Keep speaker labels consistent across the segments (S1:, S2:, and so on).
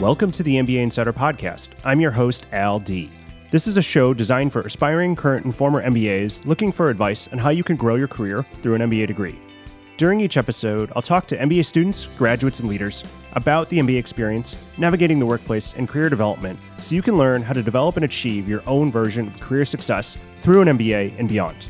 S1: Welcome to the MBA Insider Podcast. I'm your host, Al Dea. This is a show designed for aspiring current and former MBAs looking for advice on how you can grow your career through an MBA degree. During each episode, I'll talk to MBA students, graduates, and leaders about the MBA experience, navigating the workplace, and career development so you can learn how to develop and achieve your own version of career success through an MBA and beyond.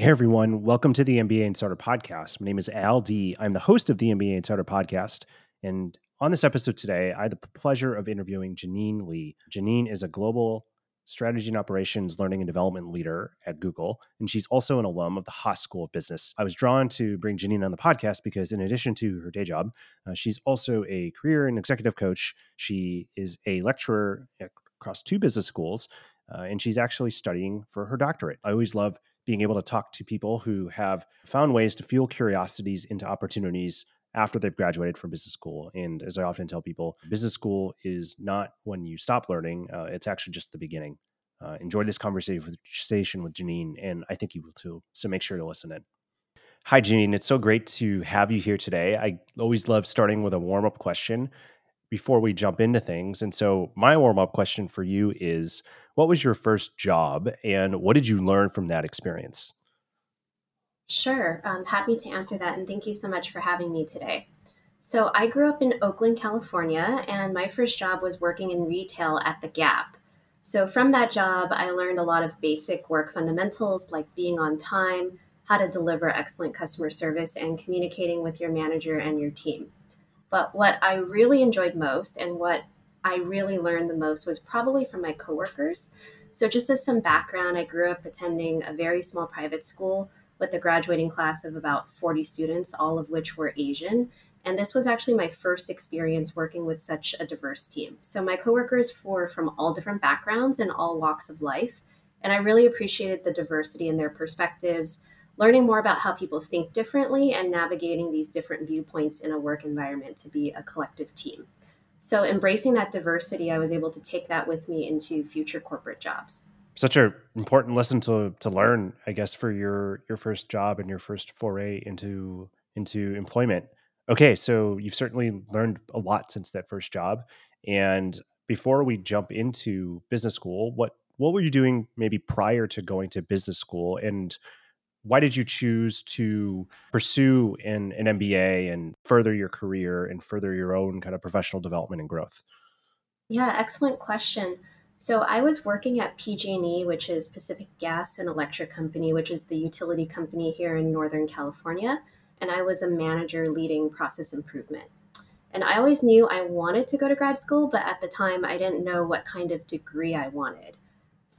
S1: Hey everyone, welcome to the MBA Insider Podcast. My name is Al Dea. I'm the host of the MBA Insider Podcast. And on this episode today, I had the pleasure of interviewing Janine Lee. Janine is a global strategy and operations learning and development leader at Google, and she's also an alum of the Haas School of Business. I was drawn to bring Janine on the podcast because, in addition to her day job, uh, she's also a career and executive coach. She is a lecturer across two business schools, uh, and she's actually studying for her doctorate. I always love being able to talk to people who have found ways to fuel curiosities into opportunities after they've graduated from business school. And as I often tell people, business school is not when you stop learning, uh, it's actually just the beginning. Uh, enjoy this conversation with Janine, and I think you will too. So make sure to listen in. Hi, Janine. It's so great to have you here today. I always love starting with a warm up question before we jump into things. And so, my warm up question for you is what was your first job and what did you learn from that experience?
S2: Sure, I'm happy to answer that. And thank you so much for having me today. So, I grew up in Oakland, California, and my first job was working in retail at The Gap. So, from that job, I learned a lot of basic work fundamentals like being on time, how to deliver excellent customer service, and communicating with your manager and your team. But what I really enjoyed most and what I really learned the most was probably from my coworkers. So, just as some background, I grew up attending a very small private school with a graduating class of about 40 students, all of which were Asian. And this was actually my first experience working with such a diverse team. So, my coworkers were from all different backgrounds and all walks of life. And I really appreciated the diversity in their perspectives, learning more about how people think differently, and navigating these different viewpoints in a work environment to be a collective team. So, embracing that diversity, I was able to take that with me into future corporate jobs.
S1: Such an important lesson to to learn, I guess, for your your first job and your first foray into into employment. Okay, so you've certainly learned a lot since that first job. And before we jump into business school, what what were you doing maybe prior to going to business school and why did you choose to pursue an, an MBA and further your career and further your own kind of professional development and growth?
S2: Yeah, excellent question. So I was working at PG&E, which is Pacific Gas and Electric Company, which is the utility company here in Northern California, and I was a manager leading process improvement. And I always knew I wanted to go to grad school, but at the time I didn't know what kind of degree I wanted.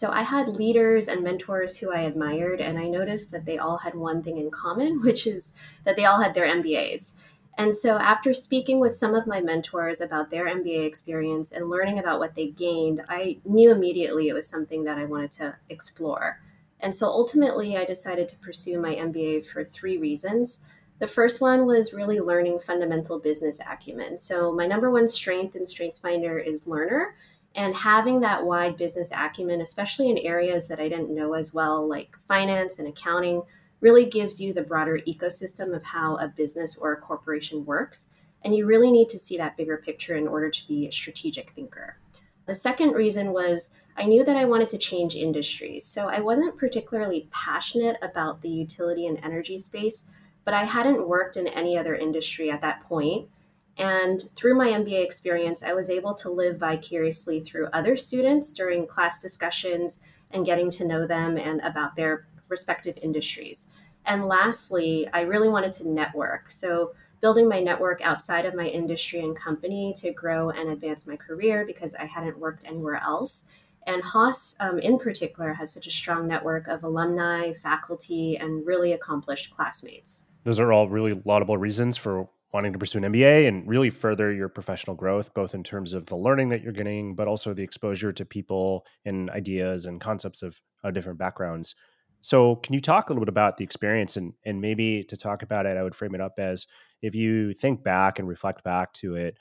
S2: So I had leaders and mentors who I admired, and I noticed that they all had one thing in common, which is that they all had their MBAs. And so, after speaking with some of my mentors about their MBA experience and learning about what they gained, I knew immediately it was something that I wanted to explore. And so, ultimately, I decided to pursue my MBA for three reasons. The first one was really learning fundamental business acumen. So, my number one strength in StrengthsFinder is learner. And having that wide business acumen, especially in areas that I didn't know as well, like finance and accounting, really gives you the broader ecosystem of how a business or a corporation works. And you really need to see that bigger picture in order to be a strategic thinker. The second reason was I knew that I wanted to change industries. So I wasn't particularly passionate about the utility and energy space, but I hadn't worked in any other industry at that point. And through my MBA experience, I was able to live vicariously through other students during class discussions and getting to know them and about their respective industries. And lastly, I really wanted to network. So, building my network outside of my industry and company to grow and advance my career because I hadn't worked anywhere else. And Haas, um, in particular, has such a strong network of alumni, faculty, and really accomplished classmates.
S1: Those are all really laudable reasons for wanting to pursue an MBA and really further your professional growth, both in terms of the learning that you're getting, but also the exposure to people and ideas and concepts of different backgrounds. So, can you talk a little bit about the experience and and maybe to talk about it, I would frame it up as if you think back and reflect back to it,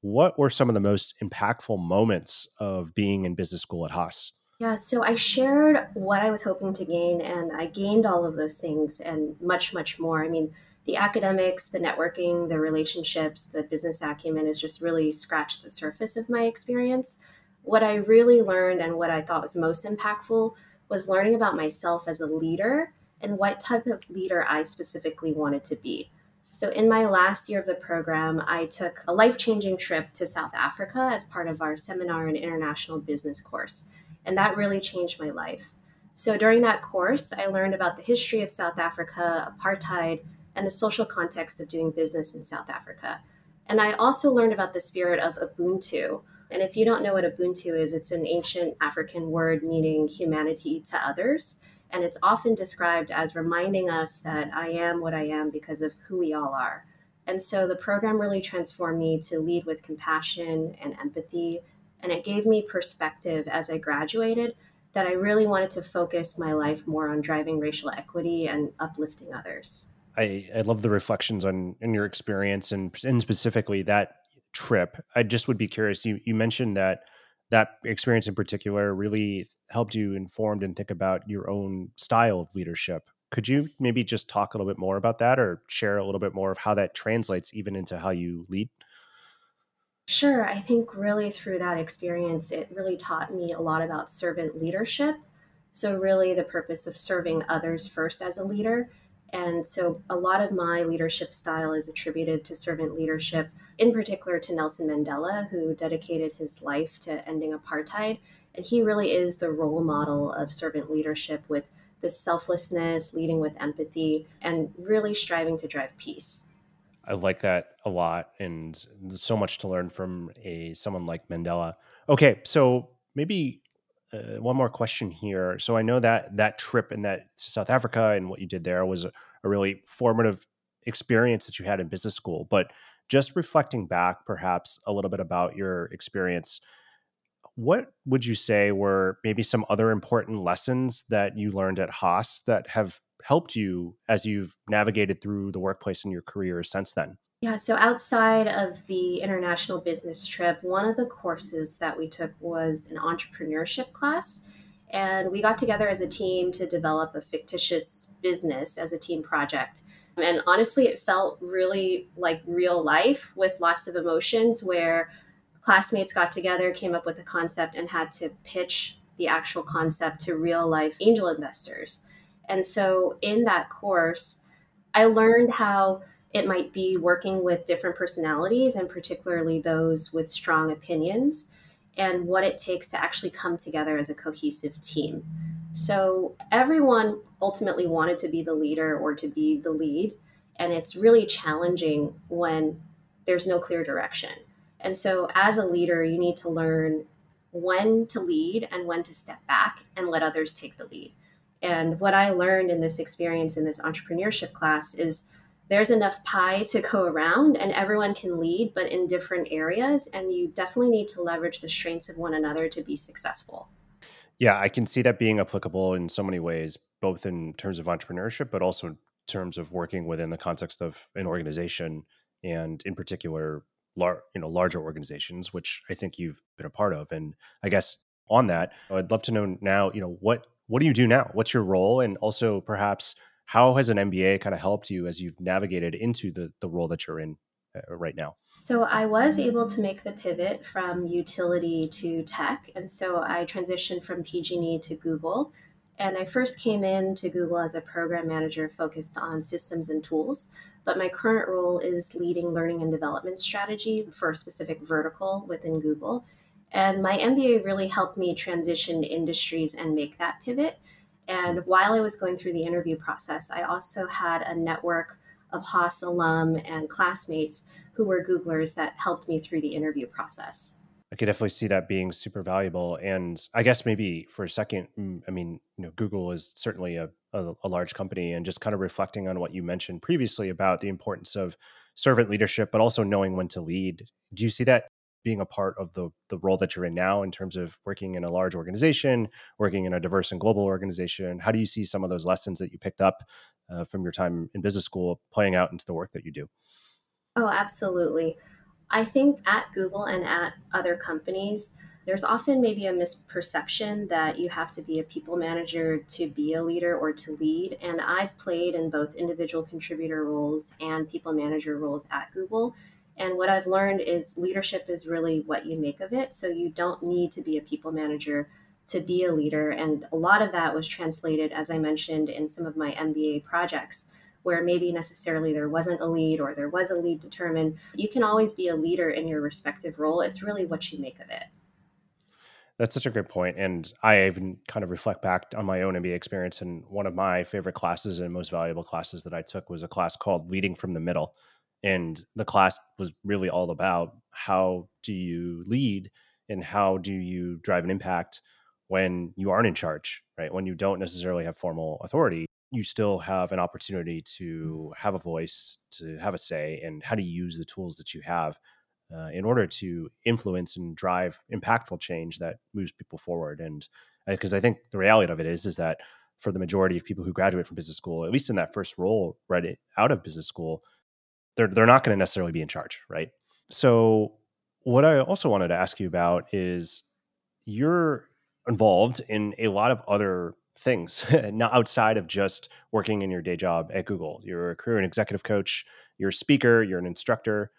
S1: what were some of the most impactful moments of being in business school at Haas?
S2: Yeah, so I shared what I was hoping to gain, and I gained all of those things and much, much more. I mean, the academics, the networking, the relationships, the business acumen has just really scratched the surface of my experience. What I really learned and what I thought was most impactful was learning about myself as a leader and what type of leader I specifically wanted to be. So, in my last year of the program, I took a life changing trip to South Africa as part of our seminar and international business course. And that really changed my life. So, during that course, I learned about the history of South Africa, apartheid, and the social context of doing business in South Africa. And I also learned about the spirit of Ubuntu. And if you don't know what Ubuntu is, it's an ancient African word meaning humanity to others. And it's often described as reminding us that I am what I am because of who we all are. And so the program really transformed me to lead with compassion and empathy. And it gave me perspective as I graduated that I really wanted to focus my life more on driving racial equity and uplifting others.
S1: I, I love the reflections on in your experience and, and specifically that trip. I just would be curious. You you mentioned that that experience in particular really helped you informed and think about your own style of leadership. Could you maybe just talk a little bit more about that or share a little bit more of how that translates even into how you lead?
S2: Sure, I think really through that experience, it really taught me a lot about servant leadership. So, really, the purpose of serving others first as a leader. And so, a lot of my leadership style is attributed to servant leadership, in particular to Nelson Mandela, who dedicated his life to ending apartheid. And he really is the role model of servant leadership with this selflessness, leading with empathy, and really striving to drive peace.
S1: I like that a lot, and so much to learn from a someone like Mandela. Okay, so maybe uh, one more question here. So I know that that trip in that South Africa and what you did there was a, a really formative experience that you had in business school. But just reflecting back, perhaps a little bit about your experience, what would you say were maybe some other important lessons that you learned at Haas that have helped you as you've navigated through the workplace in your career since then?
S2: Yeah, so outside of the international business trip, one of the courses that we took was an entrepreneurship class. And we got together as a team to develop a fictitious business as a team project. And honestly, it felt really like real life with lots of emotions where classmates got together, came up with a concept, and had to pitch the actual concept to real life angel investors. And so in that course, I learned how it might be working with different personalities and particularly those with strong opinions and what it takes to actually come together as a cohesive team. So everyone ultimately wanted to be the leader or to be the lead. And it's really challenging when there's no clear direction. And so as a leader, you need to learn when to lead and when to step back and let others take the lead. And what I learned in this experience in this entrepreneurship class is there's enough pie to go around and everyone can lead, but in different areas. And you definitely need to leverage the strengths of one another to be successful.
S1: Yeah, I can see that being applicable in so many ways, both in terms of entrepreneurship, but also in terms of working within the context of an organization and in particular, lar- you know, larger organizations, which I think you've been a part of. And I guess on that, I'd love to know now, you know, what what do you do now? What's your role? And also perhaps how has an MBA kind of helped you as you've navigated into the the role that you're in uh, right now?
S2: So I was able to make the pivot from utility to tech, and so I transitioned from PG&E to Google. And I first came in to Google as a program manager focused on systems and tools, but my current role is leading learning and development strategy for a specific vertical within Google. And my MBA really helped me transition industries and make that pivot. And while I was going through the interview process, I also had a network of Haas alum and classmates who were Googlers that helped me through the interview process.
S1: I could definitely see that being super valuable. And I guess maybe for a second, I mean, you know, Google is certainly a, a, a, large company, and just kind of reflecting on what you mentioned previously about the importance of servant leadership, but also knowing when to lead. Do you see that being a part of the the role that you're in now in terms of working in a large organization, working in a diverse and global organization? How do you see some of those lessons that you picked up uh, from your time in business school playing out into the work that you do?
S2: Oh, absolutely. I think at Google and at other companies, there's often maybe a misperception that you have to be a people manager to be a leader or to lead. And I've played in both individual contributor roles and people manager roles at Google. And what I've learned is leadership is really what you make of it. So you don't need to be a people manager to be a leader. And a lot of that was translated, as I mentioned, in some of my MBA projects, where maybe necessarily there wasn't a lead or there was a lead determined. You can always be a leader in your respective role. It's really what you make of it.
S1: That's such a great point. And I even kind of reflect back on my own MBA experience. And one of my favorite classes and most valuable classes that I took was a class called Leading from the Middle. And the class was really all about how do you lead and how do you drive an impact when you aren't in charge, right? When you don't necessarily have formal authority, you still have an opportunity to have a voice, to have a say, and how to use the tools that you have uh, in order to influence and drive impactful change that moves people forward. And because uh, I think the reality of it is, is that for the majority of people who graduate from business school, at least in that first role right out of business school, they're they're not going to necessarily be in charge, right? So, what I also wanted to ask you about is you're involved in a lot of other things, not outside of just working in your day job at Google. You're a career and executive coach, you're a speaker, you're an instructor.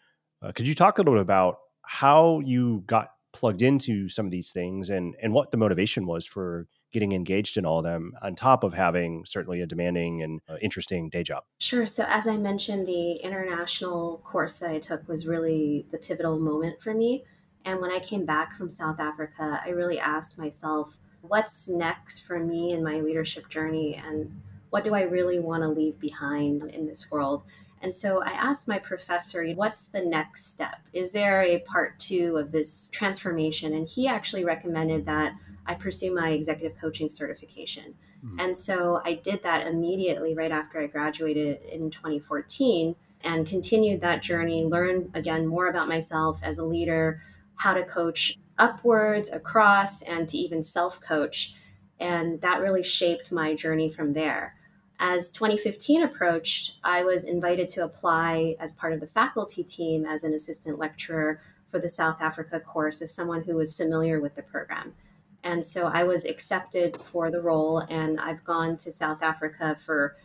S1: Uh, could you talk a little bit about how you got plugged into some of these things and and what the motivation was for getting engaged in all of them on top of having certainly a demanding and uh, interesting day job
S2: sure so as i mentioned the international course that i took was really the pivotal moment for me and when i came back from south africa i really asked myself what's next for me in my leadership journey and what do i really want to leave behind in this world and so I asked my professor, what's the next step? Is there a part two of this transformation? And he actually recommended that I pursue my executive coaching certification. Mm-hmm. And so I did that immediately right after I graduated in 2014 and continued that journey, learned again more about myself as a leader, how to coach upwards, across, and to even self coach. And that really shaped my journey from there. As 2015 approached, I was invited to apply as part of the faculty team as an assistant lecturer for the South Africa course as someone who was familiar with the program. And so I was accepted for the role, and I've gone to South Africa for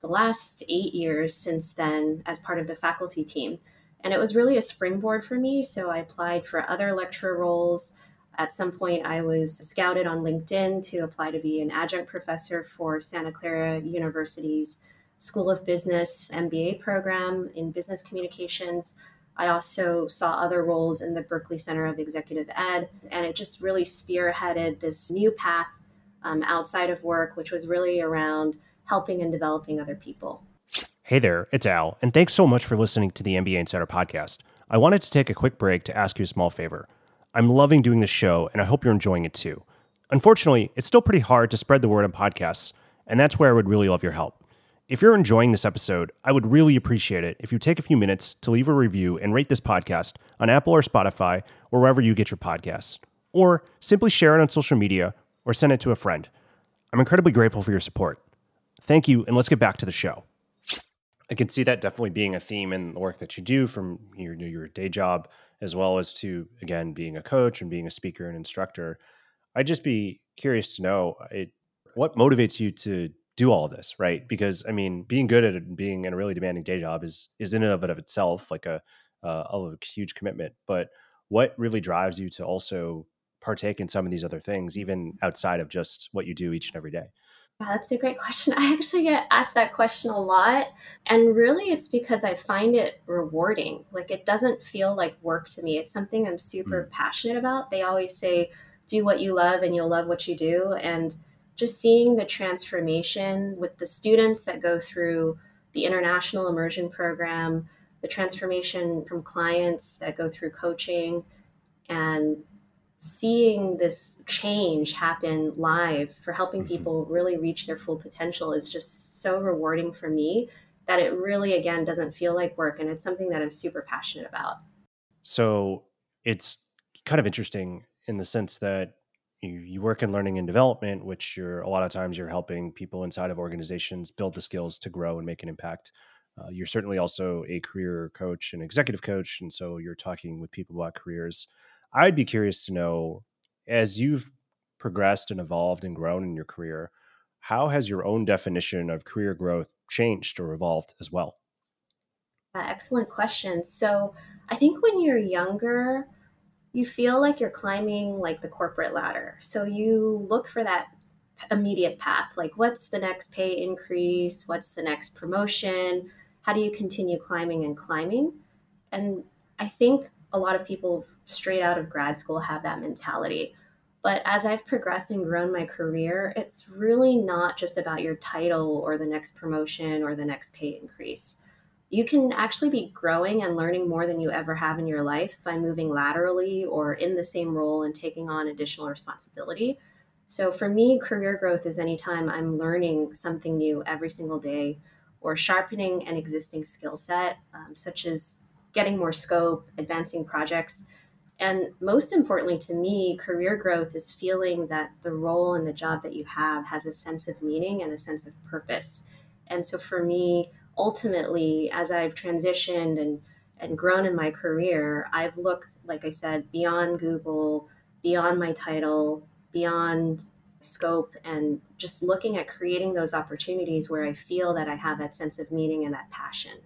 S2: the last eight years since then as part of the faculty team. And it was really a springboard for me. So I applied for other lecturer roles. At some point, I was scouted on LinkedIn to apply to be an adjunct professor for Santa Clara University's School of Business MBA program in business communications. I also saw other roles in the Berkeley Center of Executive Ed, and it just really spearheaded this new path um, outside of work, which was really around helping and developing other people.
S1: Hey there, it's Al, and thanks so much for listening to the MBA Insider podcast. I wanted to take a quick break to ask you a small favor. I'm loving doing this show, and I hope you're enjoying it too. Unfortunately, it's still pretty hard to spread the word on podcasts, and that's where I would really love your help. If you're enjoying this episode, I would really appreciate it if you take a few minutes to leave a review and rate this podcast on Apple or Spotify or wherever you get your podcasts, or simply share it on social media or send it to a friend. I'm incredibly grateful for your support. Thank you, and let's get back to the show. I can see that definitely being a theme in the work that you do from your your day job as well as to again being a coach and being a speaker and instructor. I'd just be curious to know it, what motivates you to do all of this, right? Because I mean, being good at it being in a really demanding day job is is in and of it of itself like a uh, a huge commitment. But what really drives you to also partake in some of these other things, even outside of just what you do each and every day?
S2: that's a great question. I actually get asked that question a lot. And really, it's because I find it rewarding. Like, it doesn't feel like work to me. It's something I'm super mm. passionate about. They always say, do what you love and you'll love what you do. And just seeing the transformation with the students that go through the international immersion program, the transformation from clients that go through coaching, and seeing this change happen live for helping mm-hmm. people really reach their full potential is just so rewarding for me that it really again doesn't feel like work and it's something that I'm super passionate about.
S1: So it's kind of interesting in the sense that you, you work in learning and development, which you're a lot of times you're helping people inside of organizations build the skills to grow and make an impact. Uh, you're certainly also a career coach and executive coach, and so you're talking with people about careers. I'd be curious to know as you've progressed and evolved and grown in your career, how has your own definition of career growth changed or evolved as well?
S2: Uh, excellent question. So, I think when you're younger, you feel like you're climbing like the corporate ladder. So, you look for that immediate path like, what's the next pay increase? What's the next promotion? How do you continue climbing and climbing? And I think a lot of people straight out of grad school have that mentality. But as I've progressed and grown my career, it's really not just about your title or the next promotion or the next pay increase. You can actually be growing and learning more than you ever have in your life by moving laterally or in the same role and taking on additional responsibility. So for me, career growth is anytime I'm learning something new every single day or sharpening an existing skill set, um, such as getting more scope, advancing projects. And most importantly to me, career growth is feeling that the role and the job that you have has a sense of meaning and a sense of purpose. And so for me, ultimately, as I've transitioned and, and grown in my career, I've looked, like I said, beyond Google, beyond my title, beyond scope, and just looking at creating those opportunities where I feel that I have that sense of meaning and that passion.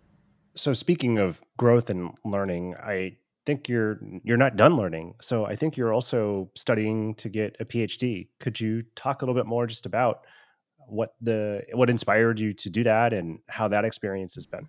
S1: So speaking of growth and learning, I think you're you're not done learning. So I think you're also studying to get a PhD. Could you talk a little bit more just about what the what inspired you to do that and how that experience has been?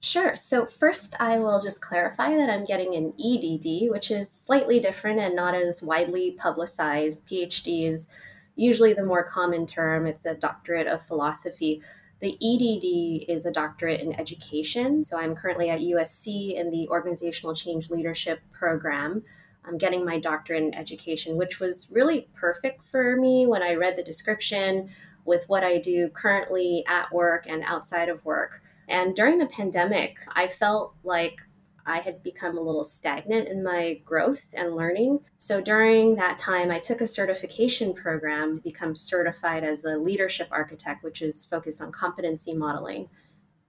S2: Sure. So first I will just clarify that I'm getting an EDD, which is slightly different and not as widely publicized. PhD is usually the more common term. It's a doctorate of philosophy. The EDD is a doctorate in education. So I'm currently at USC in the Organizational Change Leadership program. I'm getting my doctorate in education, which was really perfect for me when I read the description with what I do currently at work and outside of work. And during the pandemic, I felt like I had become a little stagnant in my growth and learning. So during that time, I took a certification program to become certified as a leadership architect, which is focused on competency modeling.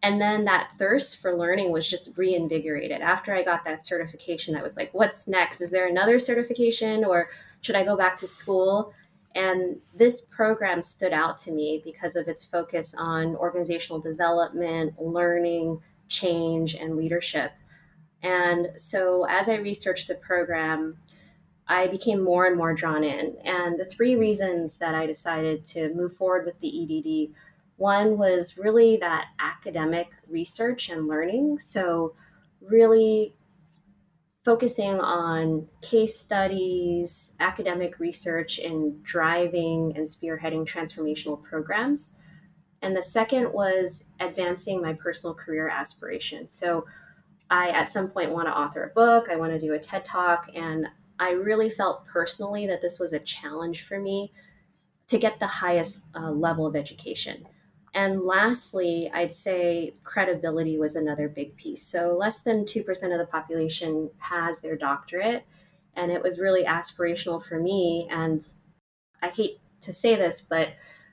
S2: And then that thirst for learning was just reinvigorated. After I got that certification, I was like, what's next? Is there another certification or should I go back to school? And this program stood out to me because of its focus on organizational development, learning, change, and leadership. And so as I researched the program, I became more and more drawn in. And the three reasons that I decided to move forward with the EDD one was really that academic research and learning. So, really focusing on case studies, academic research, and driving and spearheading transformational programs. And the second was advancing my personal career aspirations. So, I at some point want to author a book, I want to do a TED talk, and I really felt personally that this was a challenge for me to get the highest uh, level of education. And lastly, I'd say credibility was another big piece. So, less than 2% of the population has their doctorate, and it was really aspirational for me. And I hate to say this, but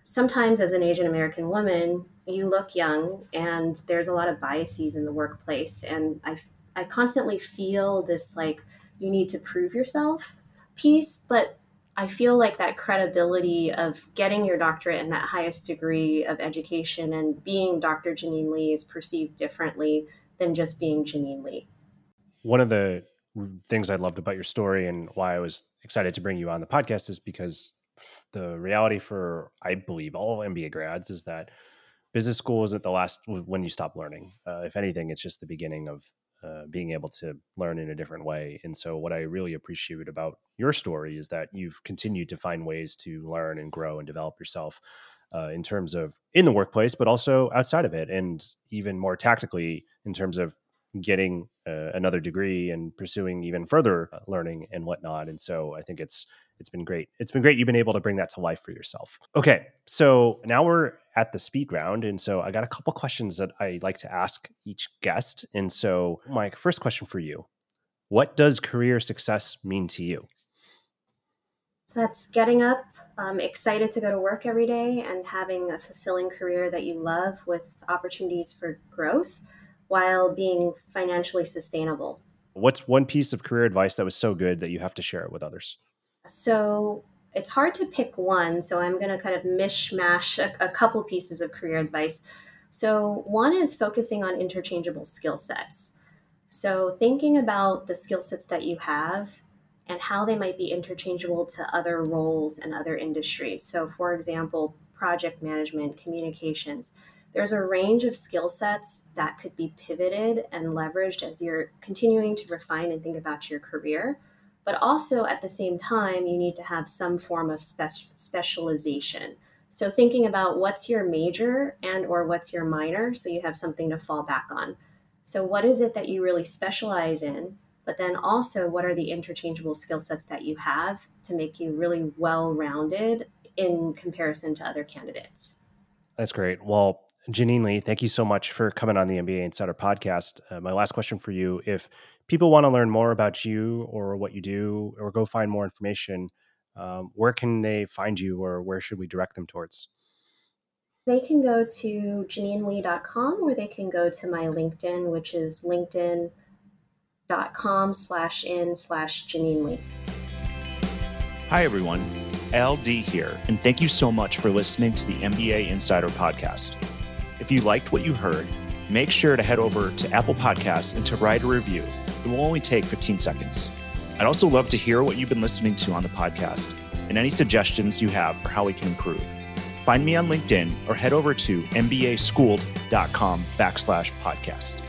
S2: sometimes as an Asian American woman, you look young and there's a lot of biases in the workplace and i i constantly feel this like you need to prove yourself piece but i feel like that credibility of getting your doctorate and that highest degree of education and being dr janine lee is perceived differently than just being janine lee
S1: one of the things i loved about your story and why i was excited to bring you on the podcast is because the reality for i believe all mba grads is that business school isn't the last when you stop learning. Uh, if anything, it's just the beginning of uh, being able to learn in a different way. And so, what I really appreciate about your story is that you've continued to find ways to learn and grow and develop yourself uh, in terms of in the workplace, but also outside of it, and even more tactically in terms of getting uh, another degree and pursuing even further uh, learning and whatnot. And so, I think it's it's been great. It's been great. You've been able to bring that to life for yourself. Okay. So now we're at the speed round. And so I got a couple questions that I like to ask each guest. And so, my first question for you What does career success mean to you?
S2: That's getting up, um, excited to go to work every day, and having a fulfilling career that you love with opportunities for growth while being financially sustainable.
S1: What's one piece of career advice that was so good that you have to share it with others?
S2: So it's hard to pick one. So I'm going to kind of mishmash a, a couple pieces of career advice. So one is focusing on interchangeable skill sets. So thinking about the skill sets that you have and how they might be interchangeable to other roles and other industries. So, for example, project management, communications. There's a range of skill sets that could be pivoted and leveraged as you're continuing to refine and think about your career. But also at the same time, you need to have some form of spe- specialization. So thinking about what's your major and or what's your minor so you have something to fall back on. So what is it that you really specialize in? but then also what are the interchangeable skill sets that you have to make you really well rounded in comparison to other candidates.
S1: That's great. Well, Janine Lee, thank you so much for coming on the MBA Insider podcast. Uh, my last question for you if people want to learn more about you or what you do or go find more information, um, where can they find you or where should we direct them towards?
S2: They can go to janinelee.com or they can go to my LinkedIn, which is linkedin.com slash in slash Janine Lee.
S3: Hi, everyone. LD here, and thank you so much for listening to the MBA Insider Podcast. If you liked what you heard, make sure to head over to Apple Podcasts and to write a review. It will only take 15 seconds. I'd also love to hear what you've been listening to on the podcast and any suggestions you have for how we can improve. Find me on LinkedIn or head over to mbaschooled.com backslash podcast.